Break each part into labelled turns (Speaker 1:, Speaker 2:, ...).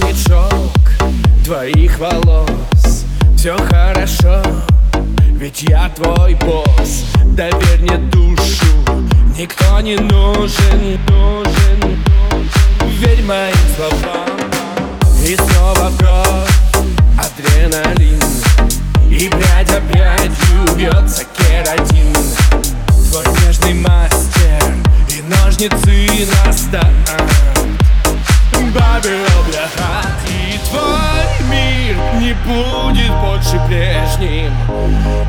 Speaker 1: шелк твоих волос. Все хорошо, ведь я твой босс. Доверь мне душу, никто не нужен, нужен, нужен. Верь моим словам. И снова в кровь адреналин. И прядь опять бьется кератин. Твой нежный мастер и ножницы будет больше прежним.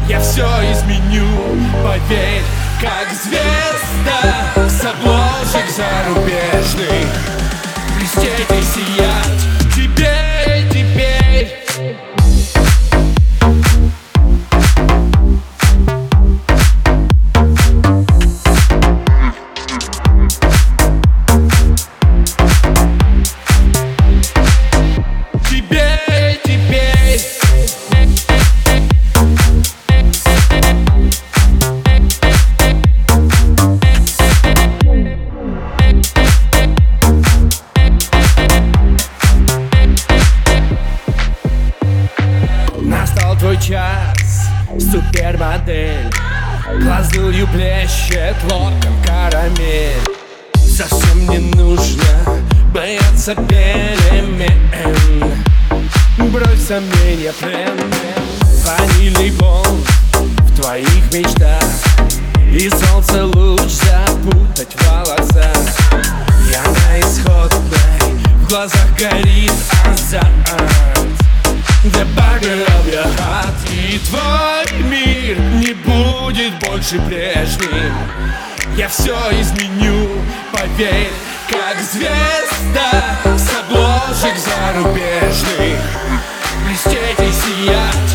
Speaker 1: Я все изменю, поверь, как звезда Твой час, супермодель. Глазурью блещет локон карамель. Совсем не нужно бояться перемен. Брось сомнения, плен Ванильный бомб в твоих мечтах. И солнце луч запутать в волосах. Я на исходной, в глазах горит азарт Bugger of your heart И твой мир не будет больше прежним. Я все изменю, поверь, как звезда С обложек зарубежных. Блестеть и сиять